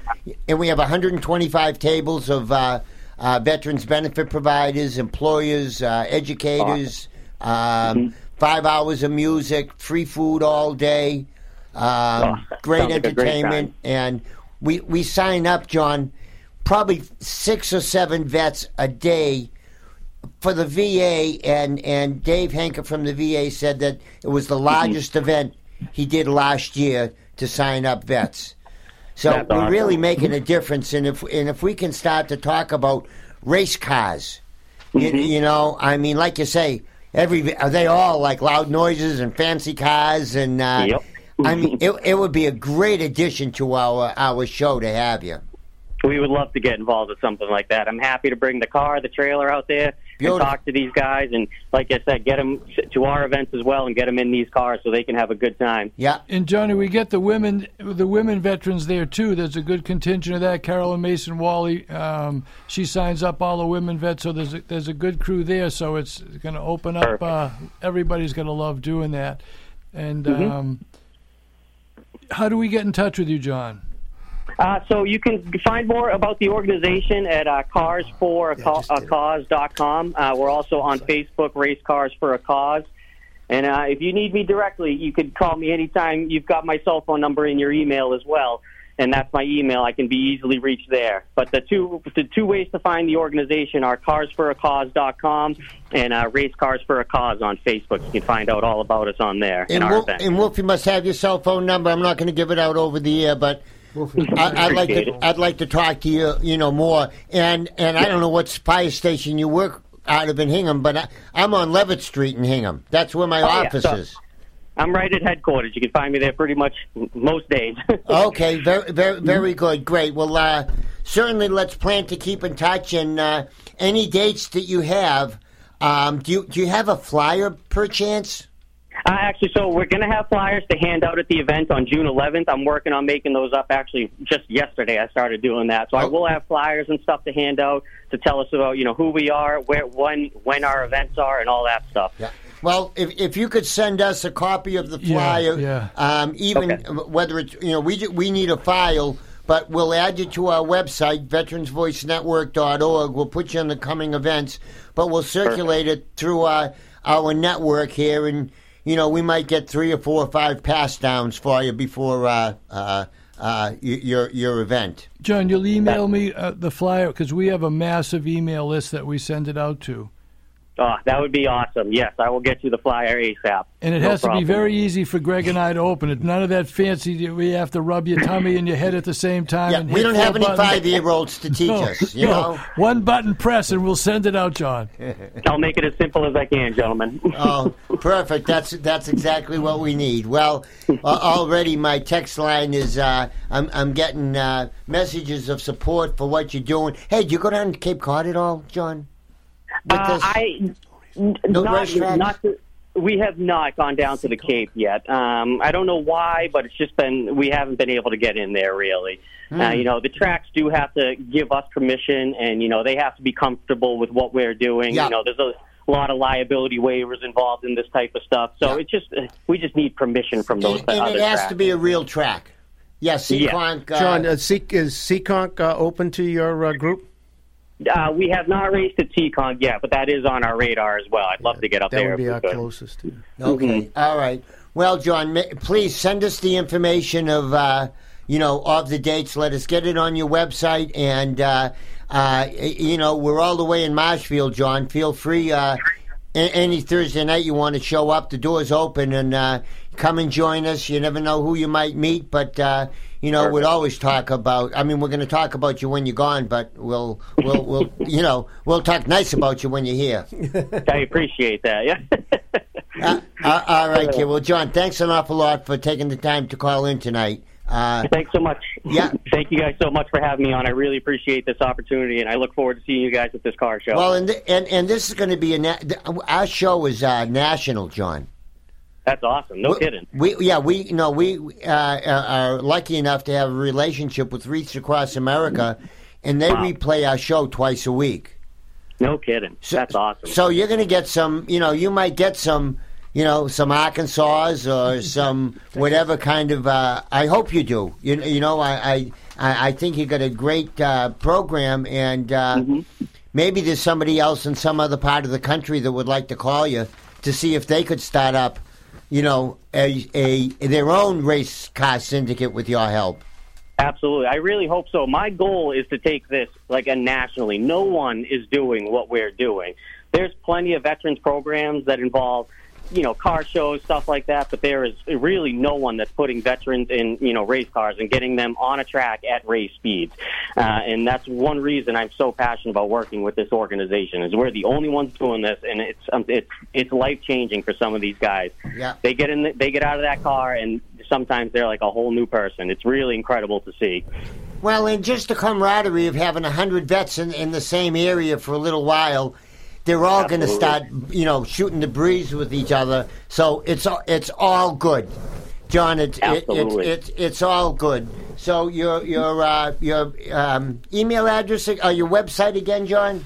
and we have 125 tables of uh, uh, veterans benefit providers, employers, uh, educators, um, five hours of music, free food all day, um, Oh, great sounds like great entertainment, and we we sign up, John, probably six or seven vets a day for the VA, and and Dave Henker from the VA said that it was the mm-hmm. largest event he did last year to sign up vets. So That's we're awesome. really making mm-hmm. a difference, and if and if we can start to talk about race cars, you, mm-hmm. you know, I mean, like you say, every are they all like loud noises and fancy cars, and uh, Yep. I mean, [LAUGHS] it it would be a great addition to our our show to have you. We would love to get involved with something like that. I'm happy to bring the car, the trailer out there, Beautiful. and talk to these guys, and like I said, get them to our events as well, and get them in these cars so they can have a good time. Yeah, And Johnny, we get the women, the women veterans there too. There's a good contingent of that. Carolyn Mason Wally, um, she signs up all the women vets, so there's a, there's a good crew there. So it's going to open up. Uh, everybody's going to love doing that. And Mm-hmm. um, how do we get in touch with you, John? Uh, so you can find more about the organization at uh, carsforacause.com. Uh, we're also on Facebook, Race Cars for a Cause. And uh, if you need me directly, you could call me anytime. You've got my cell phone number in your email as well, and that's my email. I can be easily reached there. But the two the two ways to find the organization are carsforacause.com and uh, Race Cars for a Cause on Facebook. You can find out all about us on there and and, Wolf, and Wolf, you must have your cell phone number. I'm not going to give it out over the air, but I, I'd like to. I'd like to talk to you. You know more. And and I don't know what fire station you work out of in Hingham, but I, I'm on Leavitt Street in Hingham. That's where my Oh, yeah, office so- is. I'm right at headquarters. You can find me there pretty much most days. [LAUGHS] Okay, very, very, very good. Great. Well, uh, certainly let's plan to keep in touch. And uh, any dates that you have, um, do you do you have a flyer per chance? Uh, actually, so we're going to have flyers to hand out at the event on June 11th. I'm working on making those up. Actually, just yesterday I started doing that. So I Oh. will have flyers and stuff to hand out to tell us about you know who we are, where, when, when our events are, and all that stuff. Yeah. Well, if if you could send us a copy of the flyer, yeah. Um, even Okay. whether it's you know we we need a file, but we'll add you to our website veteransvoicenetwork.org. We'll put you on the coming events, but we'll circulate it through our our network here, and you know we might get three or four or five pass downs for you before uh, uh, uh, your your event. John, you'll email me uh, the flyer because we have a massive email list that we send it out to. Oh, that would be awesome. Yes, I will get you the flyer ASAP. And it No has to be very easy for Greg and I to open it. None of that fancy. We have to rub your tummy and your head at the same time. Yeah, and we don't have any five year olds to [LAUGHS] teach No, us. You no. know. one button press and we'll send it out, John. [LAUGHS] I'll make it as simple as I can, gentlemen. [LAUGHS] Oh, perfect. That's that's exactly what we need. Well, uh, already my text line is uh, I'm I'm getting uh, messages of support for what you're doing. Hey, do you go down to Cape Cod at all, John? With Uh, this? I n- No not, not to, we have not gone down to the Cape yet. Um, I don't know why, but it's just been we haven't been able to get in there really. Hmm. Uh, you know, the tracks do have to give us permission, and you know they have to be comfortable with what we're doing. Yeah. You know, there's a lot of liability waivers involved in this type of stuff, so Yeah. it's just uh, we just need permission from those and, and other it has tracks. to be a real track. Yes, Yeah. Seekonk. Uh, John, uh, C- is Seekonk uh, open to your uh, group? Uh, we have not raced at Seekonk yet, but that is on our radar as well. I'd love to get up That there. would be our could. closest to. Okay. All right. Well, John, ma- please send us the information of uh, you know of the dates. Let us get it on your website, and uh, uh, you know we're all the way in Marshfield, John. Feel free. Uh, any Thursday night you want to show up, the door's open, and uh, come and join us. You never know who you might meet, but uh, you know we'd always talk about. I mean, we're going to talk about you when you're gone, but we'll we'll we'll [LAUGHS] you know we'll talk nice about you when you're here. [LAUGHS] I appreciate that. Yeah. [LAUGHS] Uh, uh, all right, kid. Well, John, thanks an awful lot for taking the time to call in tonight. Uh, Thanks so much. Yeah. Thank you guys so much for having me on. I really appreciate this opportunity, and I look forward to seeing you guys at this car show. well, and, th- and and this is going to be a na- our show is uh, national, John. That's awesome. No we, kidding. We yeah we no we uh, are lucky enough to have a relationship with Wreaths Across America, and they Wow. replay our show twice a week. No kidding. So, That's awesome. So you're going to get some. You know, you might get some you know, some Arkansas or [LAUGHS] some whatever kind of. Uh, I hope you do. You, you know, I, I, I I think you got a great uh, program, and uh, maybe there's somebody else in some other part of the country that would like to call you to see if they could start up, you know, a, a their own race car syndicate with your help. Absolutely. I really hope so. My goal is to take this like a nationally. No one is doing what we're doing. There's plenty of veterans programs that involve, you know, car shows, stuff like that, but there is really no one that's putting veterans in, you know, race cars and getting them on a track at race speeds. Uh, and that's one reason I'm so passionate about working with this organization is we're the only ones doing this and it's um, it's it's life changing for some of these guys. Yeah. They get in the, they get out of that car and sometimes they're like a whole new person. It's really incredible to see. Well, and just the camaraderie of having a hundred vets in, in the same area for a little while, they're all going to start, you know, shooting the breeze with each other. So it's all- it's all good, John. It's it, it's it's it's all good. So your your uh, your um, email address or your website again, John?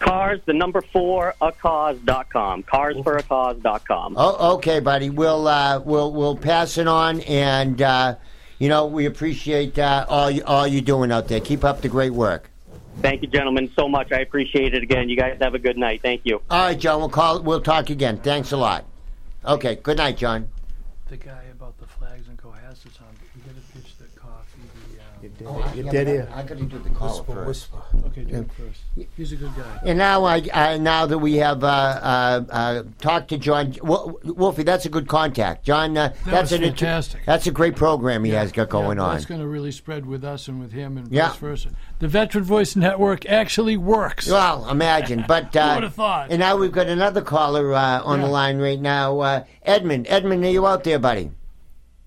Cars, the number four, a cause.com. Carsforacause.com. Oh, okay, buddy. We'll uh, we'll we'll pass it on, and uh, you know we appreciate uh, all you, all you're doing out there. Keep up the great work. Thank you, gentlemen, so much. I appreciate it again. You guys have a good night. Thank you. All right, John. We'll call. We'll talk again. Thanks a lot. Okay. Good night, John. The guy about the flags in Cohasset, Tom. You got to pitch the coffee. The, um, You're dead here. I got to do the call Whisper, first. whisper. okay, do it first. He's a good guy. And now, I, I now that we have uh, uh, uh, talked to John Wo- Wolfie, that's a good contact. John, uh, that's was an inter- fantastic. that's a great program he has got going yeah, on. That's going to really spread with us and with him and Yeah. vice versa. The Veteran Voice Network actually works. Well, imagine, but [LAUGHS] uh, Who would've thought? And now we've got another caller uh, on the line right now, uh, Edmund. Edmund, are you out there, buddy?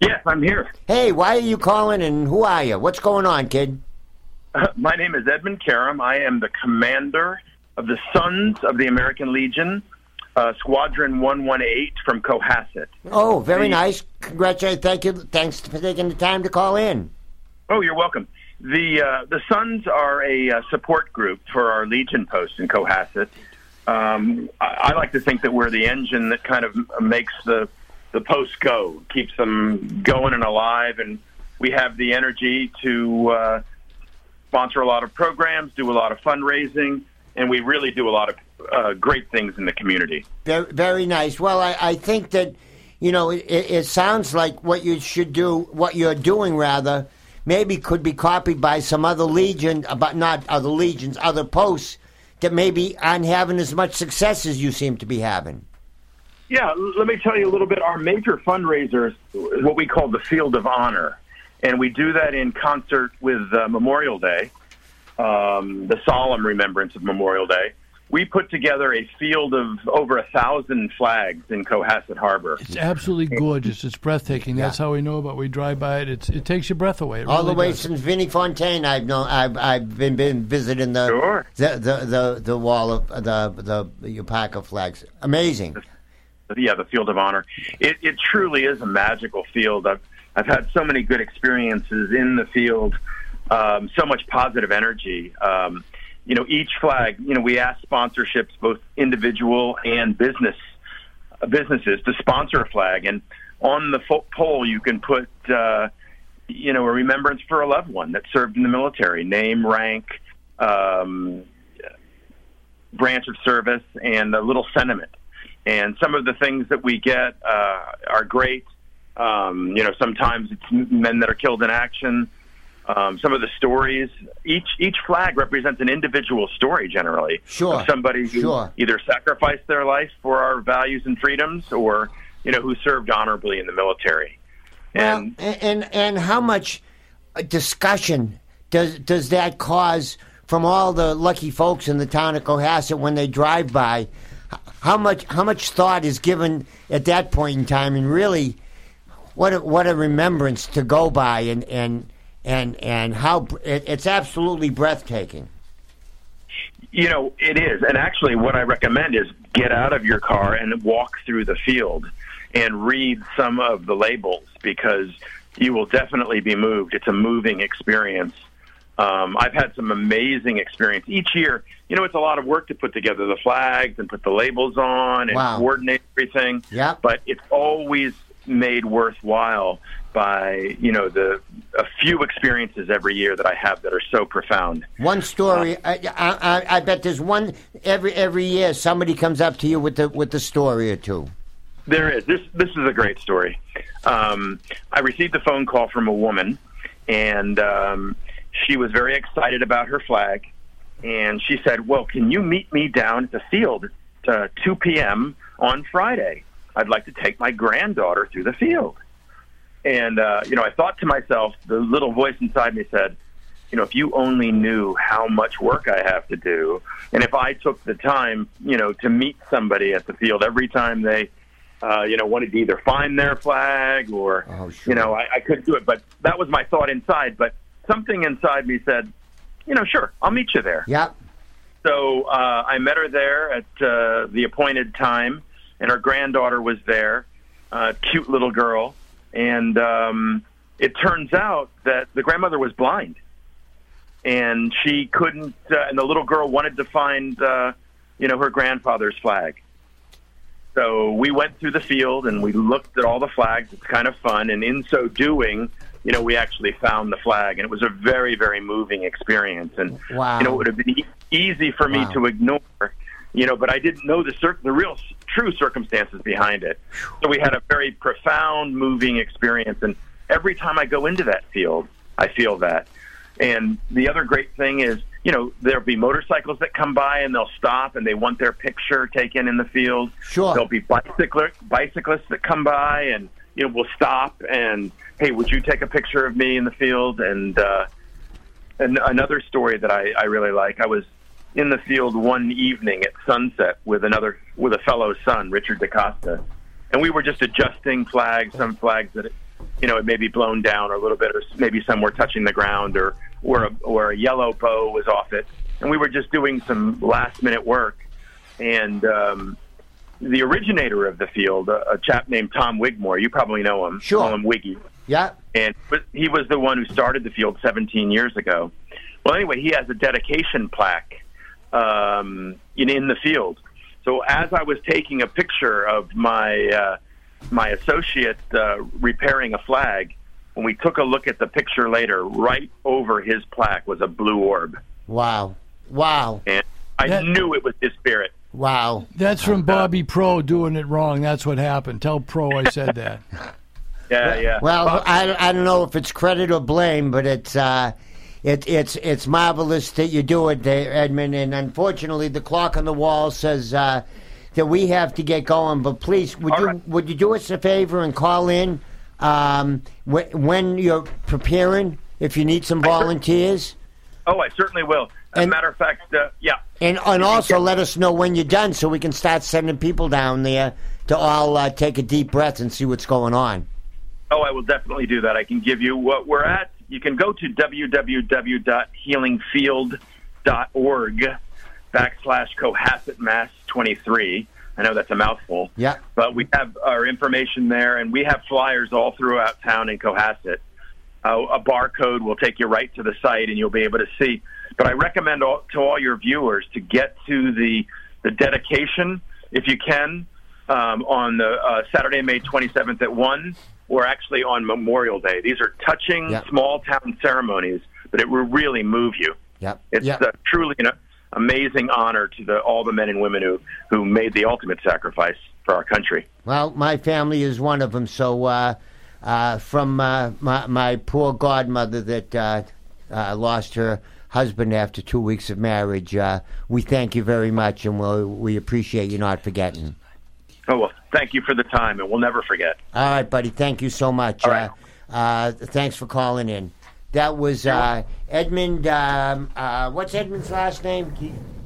Yes, I'm here. Hey, why are you calling, and who are you? What's going on, kid? [LAUGHS] My name is Edmund Karam. I am the commander of the Sons of the American Legion, uh, Squadron 118 from Cohasset. Oh, very The- nice. Congratulations. Thank you. Thanks for taking the time to call in. Oh, you're welcome. The uh, the Sons are a uh, support group for our Legion post in Cohasset. Um, I, I like to think that we're the engine that kind of makes the the post go, keeps them going and alive, and we have the energy to uh, sponsor a lot of programs, do a lot of fundraising, and we really do a lot of uh, great things in the community. Very, very nice. Well, I, I think that, you know, it, it it sounds like what you should do, what you're doing rather, maybe could be copied by some other legion, uh, but not other legions, other posts that maybe aren't having as much success as you seem to be having. Yeah, let me tell you a little bit. Our major fundraiser is what we call the Field of Honor, and we do that in concert with uh, Memorial Day, um, the solemn remembrance of Memorial Day. We put together a field of over a thousand flags in Cohasset Harbor. It's absolutely gorgeous. It's breathtaking. That's how we know about. it. We drive by it. It's, it takes your breath away. It All the way does. since Vinnie Fontaine, I've known, I've, I've been, been visiting the, Sure. the, the, the, the wall of the, the, the Upaka flags. Amazing. Yeah, the Field of Honor. It, it truly is a magical field. I've I've had so many good experiences in the field, um, so much positive energy. Um, you know, each flag. You know, we ask sponsorships, both individual and business uh, businesses, to sponsor a flag, and on the fo- pole you can put. Uh, you know, a remembrance for a loved one that served in the military, name, rank, um, branch of service, and a little sentiment and some of the things that we get uh, are great. Um, you know, sometimes it's men that are killed in action. Um, some of the stories, each each flag represents an individual story, generally, Sure, of somebody who sure. either sacrificed their life for our values and freedoms, or you know, who served honorably in the military. Well, And and, and and how much uh, discussion does does that cause from all the lucky folks in the town of Cohasset when they drive by? How much how much thought is given at that point in time, and really, what a, what a remembrance to go by, and and and and how it, it's absolutely breathtaking. You know, it is. And actually, what I recommend is get out of your car and walk through the field and read some of the labels because you will definitely be moved. It's a moving experience. Um, I've had some amazing experience each year. You know, it's a lot of work to put together the flags and put the labels on and Wow. coordinate everything. Yeah. But it's always made worthwhile by you know the a few experiences every year that I have that are so profound. One story. I, I, I, I bet there's one every every year. Somebody comes up to you with the with the story or two. There is. This this is a great story. Um, I received a phone call from a woman, and um, she was very excited about her flag. And she said, "Well, can you meet me down at the field at uh, 2 p.m. on Friday? I'd like to take my granddaughter through the field." And uh, you know, I thought to myself, the little voice inside me said, "You know, if you only knew how much work I have to do, and if I took the time, you know, to meet somebody at the field every time they." uh, you know, wanted to either find their flag or, you know, I, I couldn't do it. But that was my thought inside. But something inside me said, you know, sure, I'll meet you there. Yep. So uh, I met her there at uh, the appointed time, and her granddaughter was there, uh, cute little girl. And um, it turns out that the grandmother was blind, and she couldn't. Uh, and the little girl wanted to find, uh, you know, her grandfather's flag. So we went through the field and we looked at all the flags. It's kind of fun, and in so doing, you know, we actually found the flag, and it was a very, very moving experience. And Wow. you know, it would have been e- easy for me Wow. to ignore, you know, but I didn't know the cir- the real true circumstances behind it. So we had a very profound, moving experience, and every time I go into that field, I feel that. And the other great thing is, you know, there'll be motorcycles that come by and they'll stop and they want their picture taken in the field. Sure. There'll be bicycler bicyclists that come by and you know will stop and hey, would you take a picture of me in the field? And uh, and another story that I, I really like, I was in the field one evening at sunset with another with a fellow son, Richard DaCosta, and we were just adjusting flags, some flags that you know it may be blown down a little bit, or maybe some were touching the ground, or or a, or a yellow bow was off it, and we were just doing some last minute work, and um, the originator of the field, a, a chap named Tom Wigmore, you probably know him, Sure. call him Wiggy Yeah. and he was the one who started the field 17 years ago. Well, anyway, he has a dedication plaque um, in in the field. So as I was taking a picture of my uh, my associate uh, repairing a flag, when we took a look at the picture later, right over his plaque was a blue orb, Wow. Wow. and I That- knew it was his spirit. Wow. That's from [LAUGHS] Bobby Pro doing it wrong. That's what happened. Tell Pro I said that. [LAUGHS] Yeah, yeah. Well, I, I don't know if it's credit or blame, but it's uh, it, it's it's marvelous that you do it, Edmund. And unfortunately, the clock on the wall says uh, that we have to get going. But please, would All you right. would you do us a favor and call in um, wh- when you're preparing? If you need some volunteers, oh, I certainly will. As a And- matter of fact, uh, yeah. and and also let us know when you're done, so we can start sending people down there to all uh, take a deep breath and see what's going on. Oh, I will definitely do that. I can give you what we're at. You can go to www.healingfield.org backslash Cohasset Mass 23. I know that's a mouthful. Yeah. But we have our information there, and we have flyers all throughout town in Cohasset. Uh, a barcode will take you right to the site, and you'll be able to see. But I recommend all, to all your viewers to get to the the dedication if you can um, on the uh, Saturday, May 27th at one, or actually on Memorial Day. These are touching Yeah. small town ceremonies, but it will really move you. Yep. It's yep. uh, truly an amazing honor to the, all the men and women who, who made the ultimate sacrifice for our country. Well, my family is one of them. So, uh, from uh, my, my poor godmother that uh, uh, lost her husband after two weeks of marriage, uh, we thank you very much, and we'll, we appreciate you not forgetting. Oh, well, thank you for the time, and we'll never forget. All right, buddy. Thank you so much. All right. Uh, uh, thanks for calling in. That was uh, Edmund. Um, uh, what's Edmund's last name?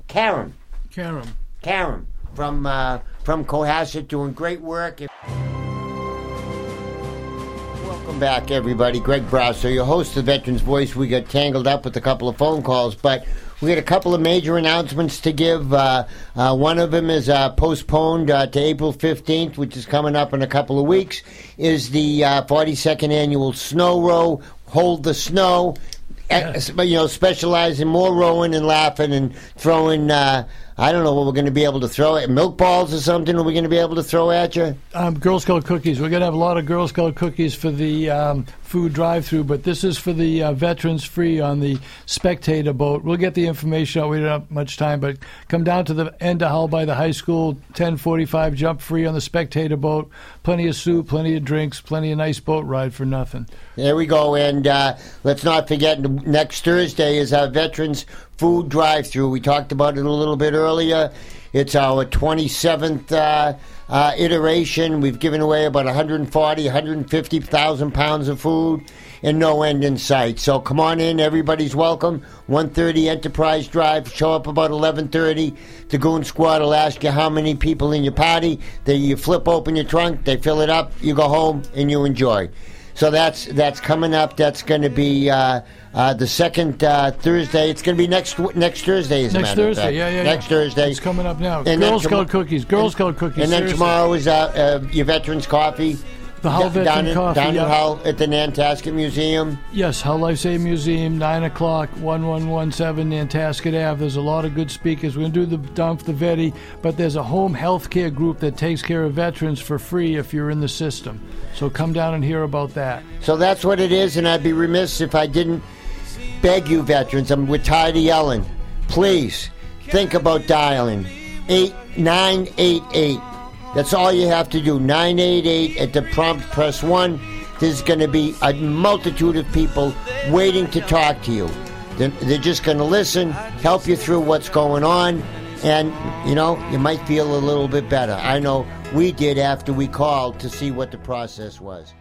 Karen. Karen. Karen from uh, from Cohasset doing great work. Welcome back, everybody. Greg Brasso, your host of Veterans Voice. We got tangled up with a couple of phone calls, but we got a couple of major announcements to give. Uh, uh, one of them is uh, postponed uh, to April 15th, which is coming up in a couple of weeks, is the uh, 42nd annual Snow Row, Hold the Snow. ex- but, you know, specialize in more rowing and laughing and throwing. I don't know what we're going to be able to throw at milk balls or something. Are we going to be able to throw at you? Um, Girl Scout cookies. We're going to have a lot of Girl Scout cookies for the um, food drive-through, but this is for the uh, veterans free on the spectator boat. We'll get the information out. We don't have much time, but come down to the end of Hull by the high school. Ten forty-five. Jump free on the spectator boat. Plenty of soup, plenty of drinks, plenty of nice boat ride for nothing. There we go. And uh, let's not forget, next Thursday is our Veterans Food Drive Through. We talked about it a little bit earlier. It's our 27th uh, uh, iteration. We've given away about 140, 150,000 pounds of food and no end in sight. So come on in. Everybody's welcome. 130 Enterprise Drive. Show up about 1130. The Goon Squad will ask you how many people in your party. They, you flip open your trunk, they fill it up, you go home, and you enjoy. So that's that's coming up. That's going to be uh, uh, the second uh, Thursday. It's going to be next next Thursday. As a Next Thursday, yeah, yeah, Next yeah. Thursday. It's coming up now. And Girl Scout cookies. Girl Scout cookies. And then seriously. tomorrow is uh, uh, your Veterans Coffee. The Hull down in, Coffee, down yeah. in Hull at the Nantasket Museum. Yes, Hull Life Saving Museum, 9 o'clock, 1117 Nantasket Ave. There's a lot of good speakers. We're going to do the dump, the VETI, but there's a home health care group that takes care of veterans for free if you're in the system. So come down and hear about that. So that's what it is, and I'd be remiss if I didn't beg you, veterans. I'm we're tired of yelling. Please think about dialing eight nine eight eight. That's all you have to do. Nine eight eight at the prompt. Press one. There's going to be a multitude of people waiting to talk to you. They're just going to listen, help you through what's going on, and you know you might feel a little bit better. I know we did after we called to see what the process was.